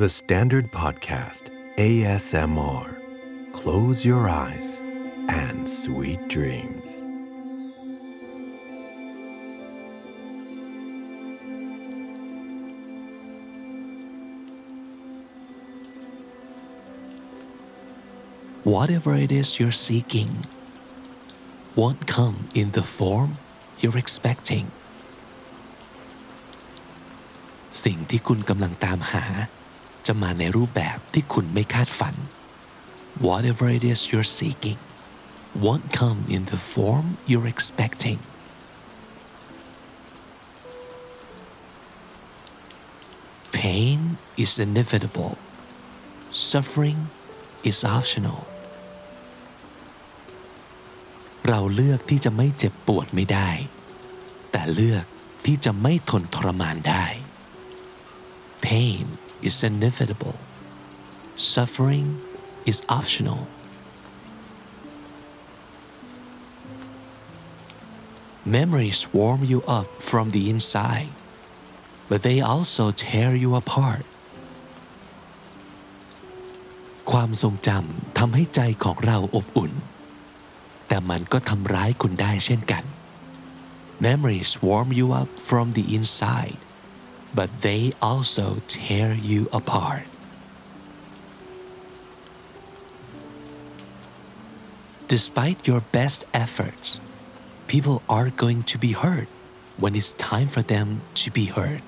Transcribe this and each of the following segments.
The Standard Podcast ASMR Close your eyes and sweet dreams Whatever it is you're seeking won't come in the form you're expecting สิ่งที่คุณกำลังตามหา จะมาในรูปแบบที่คุณไม่คาดฝัน Whatever it is you're seeking won't come in the form you're expecting Pain is inevitable suffering is optional เราเลือกที่จะไม่เจ็บปวดไม่ได้ แต่เลือกที่จะไม่ทนทรมานได้ Pain is inevitable suffering is optional Memories warm you up from the inside but they also tear you apart ความทรงจำทำให้ใจของเราอบอุ่น แต่มันก็ทำร้ายคุณได้เช่นกัน Memories warm you up from the inside but they also tear you apart Despite your best efforts people are going to be hurt when it's time for them to be hurt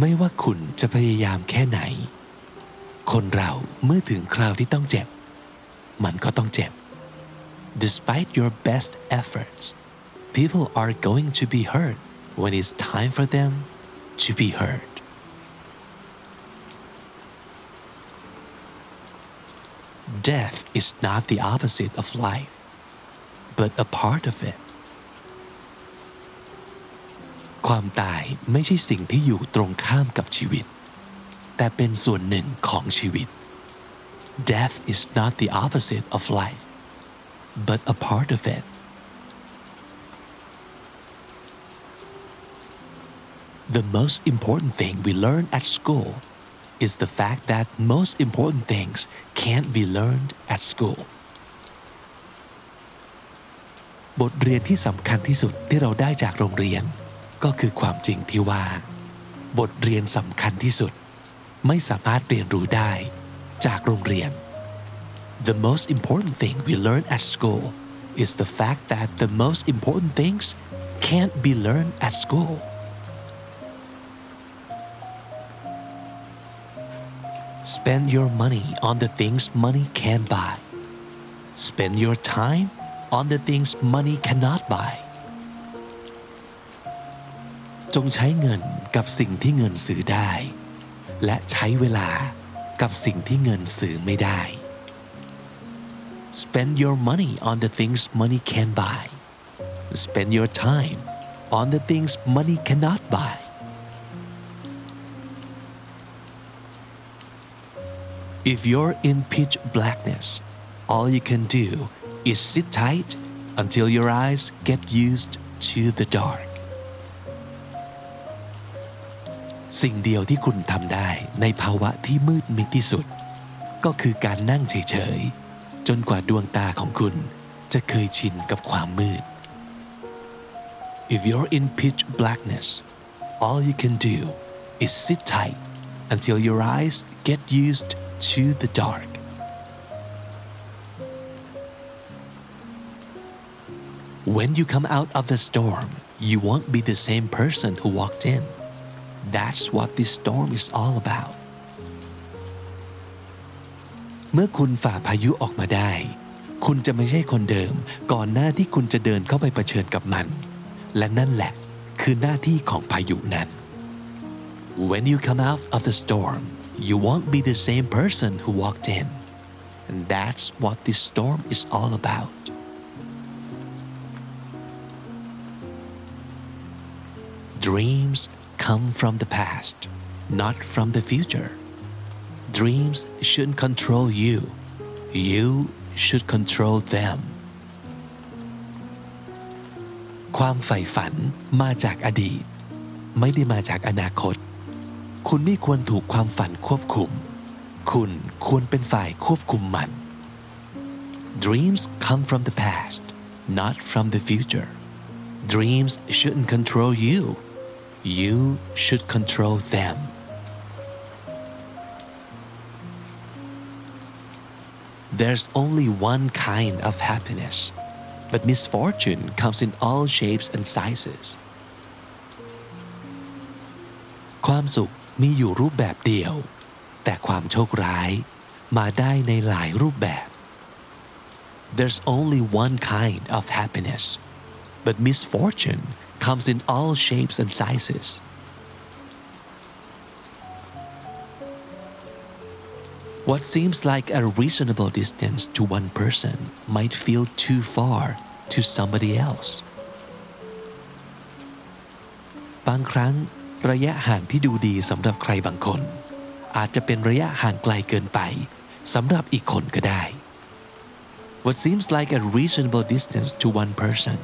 ไม่ว่าคุณจะพยายามแค่ไหน คนเราเมื่อถึงคราวที่ต้องเจ็บ มันก็ต้องเจ็บ Despite your best efforts people are going to be hurt when it's time for them to be hurt Death is not the opposite of life but a part of it ความตายไม่ใช่สิ่งที่อยู่ตรงข้ามกับชีวิต แต่เป็นส่วนหนึ่งของชีวิต Death is not the opposite of life but a part of it The most important thing we learn at school is the fact that most important things can't be learned at school บทเรียนที่สำคัญที่สุดที่เราได้จากโรงเรียน ก็คือความจริงที่ว่า บทเรียนสำคัญที่สุด ไม่สามารถเรียนรู้ได้ จากโรงเรียน The most important thing we learn at school is the fact that the most important things can't be learned at school Spend your money on the things money can buy Spend your time on the things money cannot buy จงใช้เงินกับสิ่งที่เงินซื้อได้ และใช้เวลากับสิ่งที่เงินซื้อไม่ได้ Spend your money on the things money can buy Spend your time on the things money cannot buy If you're in pitch blackness all you can do is sit tight until your eyes get used to the dark สิ่งเดียวที่คุณทำได้ในภาวะที่มืดมิดที่สุด ก็คือการนั่งเฉยๆ จนกว่าดวงตาของคุณจะเคยชินกับความมืด If you're in pitch blackness all you can do is sit tight until your eyes get used to the dark When you come out of the storm, you won't be the same person who walked in. That's what this storm is all about. เมื่อคุณฝ่าพายุออกมาได้ คุณจะไม่ใช่คนเดิม ก่อนหน้าที่คุณจะเดินเข้าไปเผชิญกับมัน และนั่นแหละ คือหน้าที่ของพายุนั้น When you come out of the storm, you won't be the same person who walked in. And that's what this storm is all about. Dreams come from the past, not from the future. Dreams shouldn't control you. You should control them. ความใฝ่ฝันมาจากอดีต ไม่ได้มาจากอนาคต คุณไม่ควรถูกความฝันควบคุม คุณควรเป็นฝ่ายควบคุมมัน Dreams come from the past not from the future Dreams shouldn't control you you should control them There's only one kind of happiness but misfortune comes in all shapes and sizes ความสุข มีอยู่รูปแบบเดียว แต่ความโชคร้ายมาได้ในหลายรูปแบบ There's only one kind of happiness but misfortune comes in all shapes and sizes What seems like a reasonable distance to one person might feel too far to somebody else. บางครั้ง ระยะห่างที่ดูดีสำหรับใครบางคน อาจจะเป็นระยะห่างไกลเกินไปสำหรับอีกคนก็ได้ What seems like a reasonable distance to one person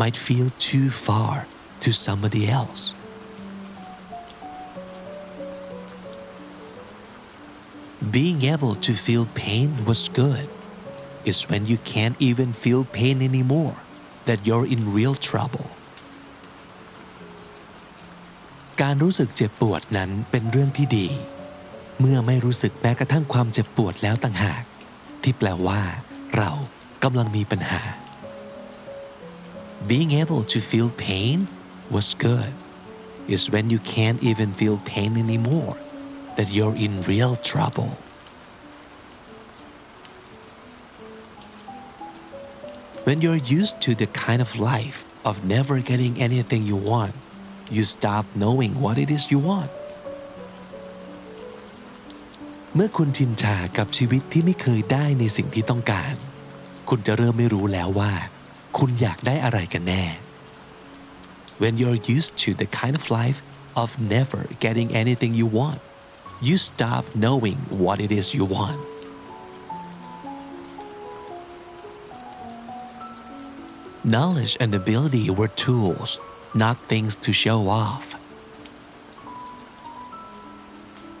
might feel too far to somebody else. Being able to feel pain was good. It's when you can't even feel pain anymore that you're in real trouble. การรู้สึกเจ็บปวดนั้นเป็นเรื่องที่ดี เมื่อไม่รู้สึกแม้กระทั่งความเจ็บปวดแล้วต่างหาก ที่แปลว่า เรากำลังมีปัญหา Being able to feel pain was good. It's when you can't even feel pain anymore that you're in real trouble. When you're used to the kind of life of never getting anything you want, you stop knowing what it is you want. เมื่อคุณชินชากับชีวิตที่ไม่เคยได้ในสิ่งที่ต้องการ คุณจะเริ่มไม่รู้แล้วว่า คุณอยากได้อะไรกันแน่ When you're used to the kind of life of never getting anything you want, you stop knowing what it is you want. Knowledge and ability were tools, not things to show off.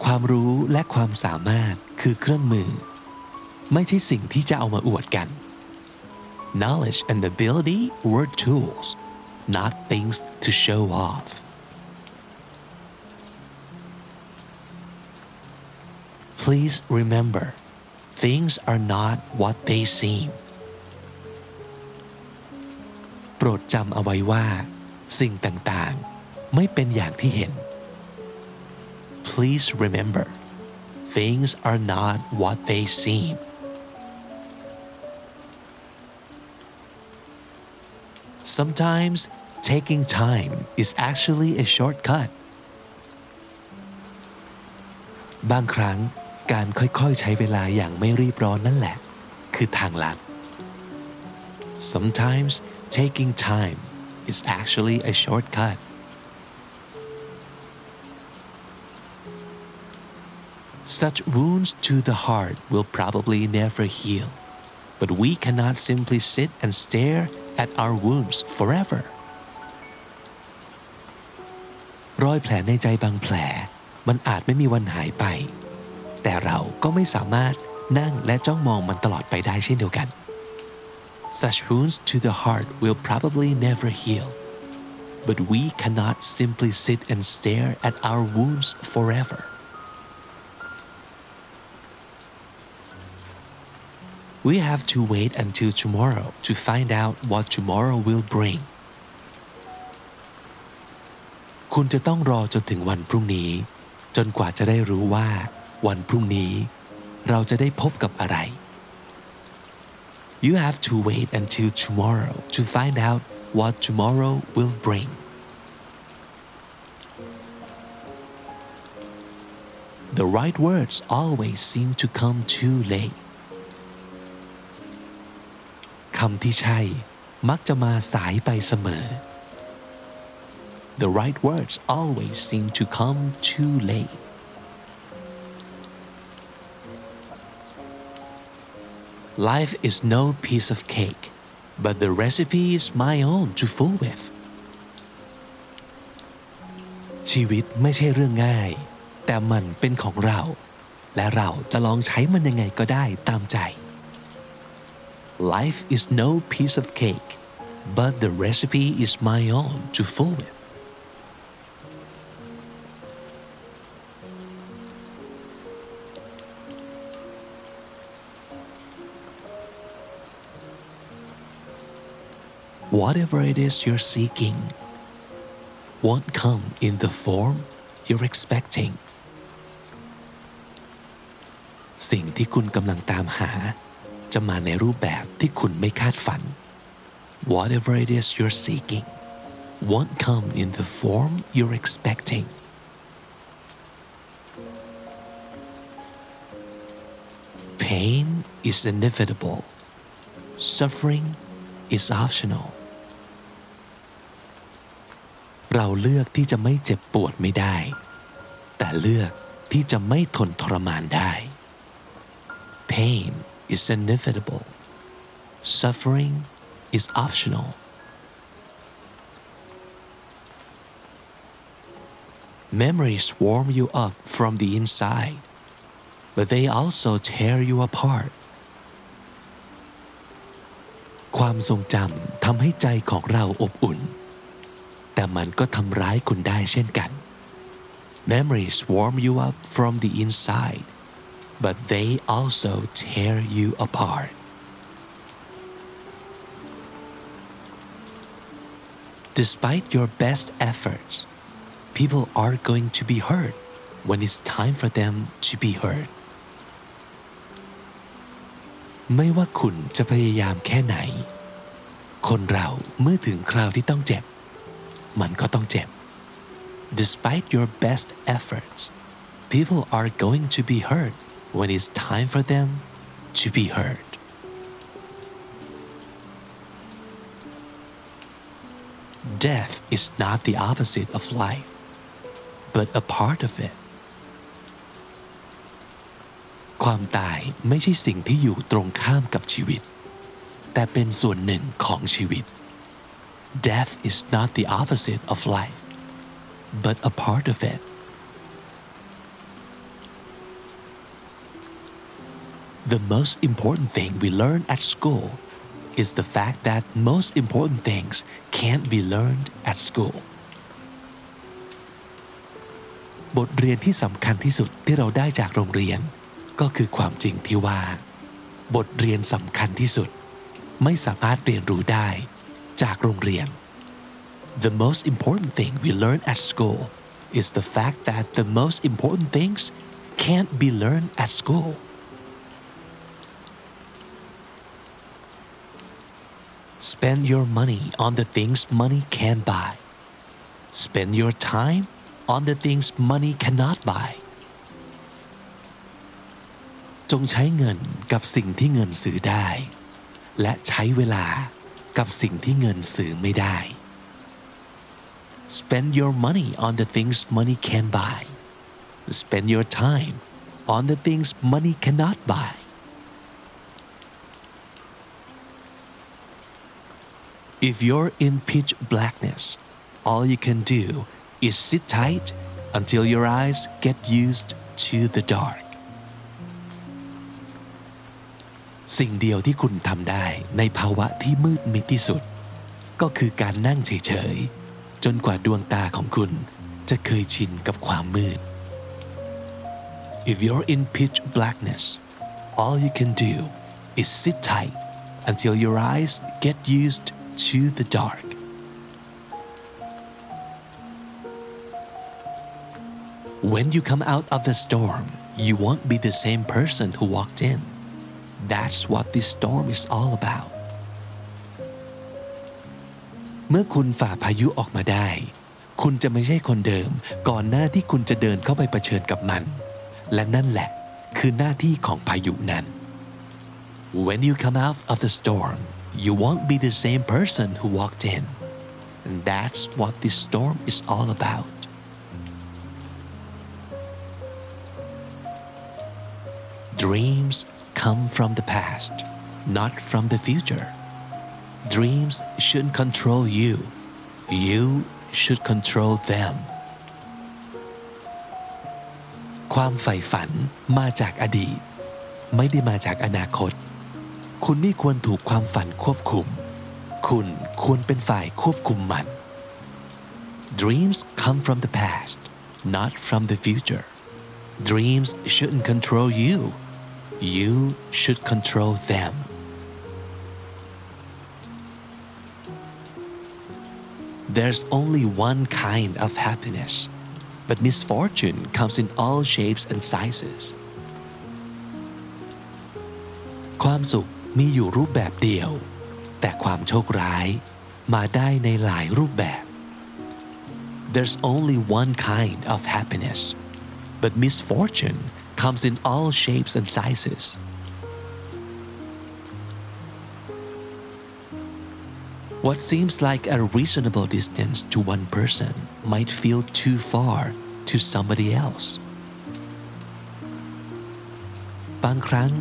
ความรู้และความสามารถคือเครื่องมือ ไม่ใช่สิ่งที่จะเอามาอวดกัน Knowledge and ability were tools, not things to show off. Please remember, things are not what they seem. โปรดจำเอาไว้ว่า สิ่งต่างๆ ไม่เป็นอย่างที่เห็น Please remember, things are not what they seem. Sometimes taking time is actually a shortcut. บางครั้งการค่อยๆใช้เวลาอย่างไม่รีบร้อนนั่นแหละ คือทางลัด Sometimes taking time is actually a shortcut. Such wounds to the heart will probably never heal, but we cannot simply sit and stare at our wounds forever. รอยแผลในใจบางแผล มันอาจไม่มีวันหายไป แต่เราก็ไม่สามารถนั่งและจ้องมองมันตลอดไปได้เช่นเดียวกัน Such wounds to the heart will probably never heal, but we cannot simply sit and stare at our wounds forever. We have to wait until tomorrow to find out what tomorrow will bring. คุณจะต้องรอจนถึงวันพรุ่งนี้ จนกว่าจะได้รู้ว่า วันพรุ่งนี้ เราจะได้พบกับอะไร You have to wait until tomorrow to find out what tomorrow will bring. The right words always seem to come too late. คำที่ใช่มักจะมาสายไปเสมอ The right words always seem to come too late. Life is no piece of cake, but the recipe is my own to fool with. ชีวิตไม่ใช่เรื่องง่าย แต่มันเป็นของเรา และเราจะลองใช้มันยังไงก็ได้ตามใจ Life is no piece of cake but the recipe is my own to fool with whatever it is you're seeking won't come in the form you're expecting สิ่งที่คุณกำลังตามหา จะมาในรูปแบบที่คุณไม่คาดฝัน whatever it is you're seeking won't come in the form you're expecting pain is inevitable suffering is optional เราเลือกที่จะไม่เจ็บปวดไม่ได้ แต่เลือกที่จะไม่ทนทรมานได้ pain is inevitable suffering is optional memories warm you up from the inside but they also tear you apart ความทรงจำทำให้ใจของเราอบอุ่น แต่มันก็ทำร้ายคุณได้เช่นกัน Memories warm you up from the inside but they also tear you apart Despite your best efforts people are going to be hurt when it's time for them to be hurt ไม่ว่าคุณจะพยายามแค่ไหน คนเราเมื่อถึงคราวที่ต้องเจ็บ มันก็ต้องเจ็บ Despite your best efforts people are going to be hurt when it's time for them to be hurt Death is not the opposite of life but a part of it ความตายไม่ใช่สิ่งที่อยู่ตรงข้ามกับชีวิต แต่เป็นส่วนหนึ่งของชีวิต Death is not the opposite of life but a part of it The most important thing we learn at school is the fact that most important things can't be learned at school บทเรียนที่สำคัญที่สุดที่เราได้จากโรงเรียน ก็คือความจริงที่ว่า บทเรียนสำคัญที่สุด ไม่สามารถเรียนรู้ได้ จากโรงเรียน The most important thing we learn at school is the fact that the most important things can't be learned at school Spend your money on the things money can buy. Spend your time on the things money cannot buy. จงใช้เงินกับสิ่งที่เงินซื้อได้ และใช้เวลา กับสิ่งที่เงินซื้อไม่ได้ Spend your money on the things money can buy. Spend your time on the things money cannot buy. If you're in pitch blackness, all you can do is sit tight until your eyes get used to the dark. สิ่งเดียวที่คุณทำได้ในภาวะที่มืดมิดที่สุด ก็คือการนั่งเฉยๆ จนกว่าดวงตาของคุณจะเคยชินกับความมืด If you're in pitch blackness, all you can do is sit tight until your eyes get used to the dark. When you come out of the storm, you won't be the same person who walked in. That's what this storm is all about. เมื่อคุณฝ่าพายุออกมาได้ คุณจะไม่ใช่คนเดิม ก่อนหน้าที่คุณจะเดินเข้าไปเผชิญกับมัน และนั่นแหละคือหน้าที่ของพายุนั้น When you come out of the storm, you won't be the same person who walked in. And that's what this storm is all about. Dreams come from the past, not from the future. Dreams shouldn't control you. You should control them. ความใฝ่ฝันมาจากอดีต ไม่ได้มาจากอนาคต คุณไม่ควรถูกความฝันควบคุม คุณควรเป็นฝ่ายควบคุมมัน Dreams come from the past not from the future Dreams shouldn't control you you should control them There's only one kind of happiness, but misfortune comes in all shapes and sizes. ความสุขมีอยู่รูปแบบเดียว แต่ความโชคร้ายมาได้ในหลายรูปแบบ There's only one kind of happiness, but misfortune comes in all shapes and sizes. What seems like a reasonable distance to one person might feel too far to somebody else. บางครั้ง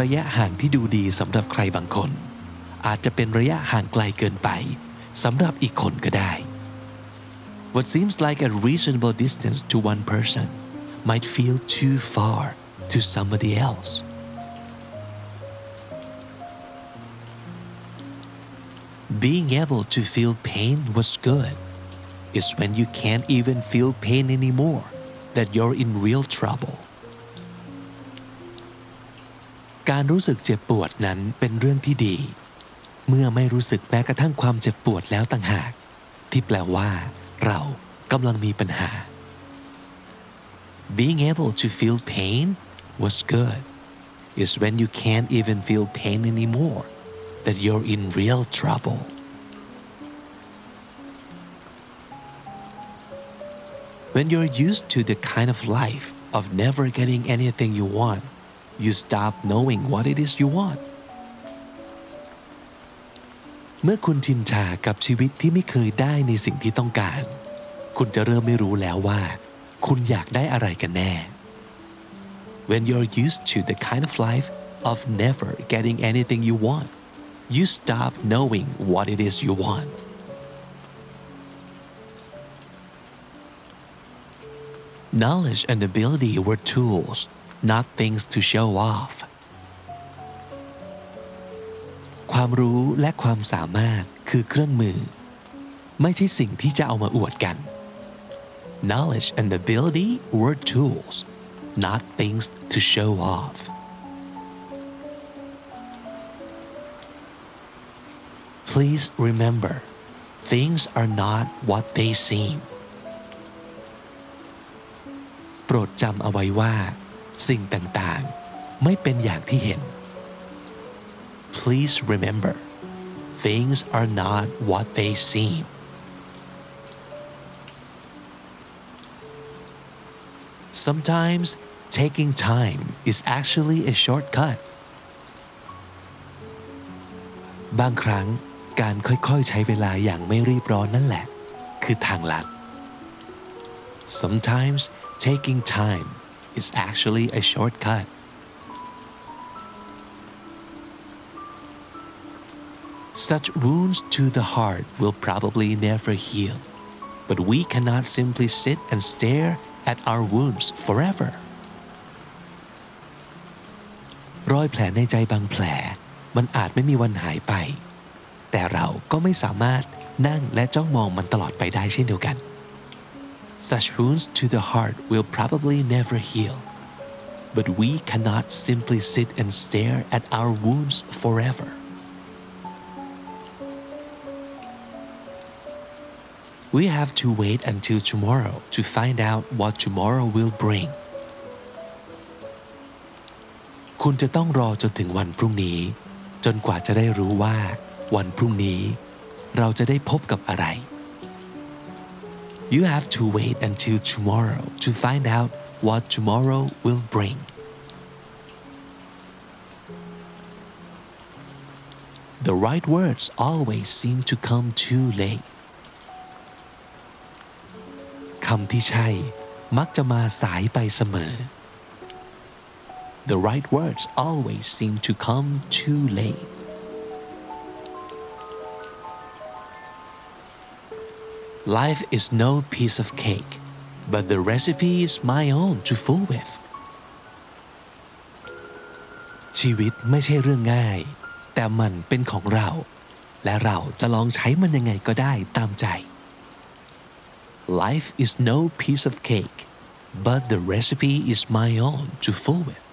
ระยะห่างที่ดูดีสำหรับใครบางคน อาจจะเป็นระยะห่างไกลเกินไปสำหรับอีกคนก็ได้ What seems like a reasonable distance to one person might feel too far to somebody else. Being able to feel pain was good. It's when you can't even feel pain anymore that you're in real trouble. การรู้สึกเจ็บปวดนั้นเป็นเรื่องที่ดี เมื่อไม่รู้สึกแม้กระทั่งความเจ็บปวดแล้วต่างหาก ที่แปลว่า เรากำลังมีปัญหา Being able to feel pain was good. It's when you can't even feel pain anymore that you're in real trouble. When you're used to the kind of life of never getting anything you want, you stop knowing what it is you want. เมื่อคุณชินชากับชีวิตที่ไม่เคยได้ในสิ่งที่ต้องการ คุณจะเริ่มไม่รู้แล้วว่า คุณอยากได้อะไรกันแน่ When you're used to the kind of life of never getting anything you want, you stop knowing what it is you want. Knowledge and ability were tools, not things to show off. ความรู้และความสามารถคือเครื่องมือ ไม่ใช่สิ่งที่จะเอามาอวดกัน Knowledge and ability were tools, not things to show off. Please remember, things are not what they seem. โปรดจำเอาไว้ว่า สิ่งต่างๆ ไม่เป็นอย่างที่เห็น Please remember, things are not what they seem. Sometimes taking time is actually a shortcut. บางครั้งการค่อยๆใช้เวลาอย่างไม่รีบร้อนนั่นแหละ คือทางลัด Sometimes taking time is actually a shortcut. Such wounds to the heart will probably never heal, but we cannot simply sit and stare at our wounds forever. รอยแผลในใจบางแผล มันอาจไม่มีวันหายไป แต่เราก็ไม่สามารถนั่งและจ้องมองมันตลอดไปได้เช่นเดียวกัน Such wounds to the heart will probably never heal, but we cannot simply sit and stare at our wounds forever. We have to wait until tomorrow to find out what tomorrow will bring. คุณจะต้องรอจนถึงวันพรุ่งนี้ จนกว่าจะได้รู้ว่า วันพรุ่งนี้ เราจะได้พบกับอะไร You have to wait until tomorrow to find out what tomorrow will bring. The right words always seem to come too late. คำที่ใช่ มักจะมาสายไปเสมอ The right words always seem to come too late Life is no piece of cake but the recipe is my own to fool with ชีวิตไม่ใช่เรื่องง่าย แต่มันเป็นของเรา และเราจะลองใช้มันยังไงก็ได้ตามใจ Life is no piece of cake, but the recipe is my own to fool with.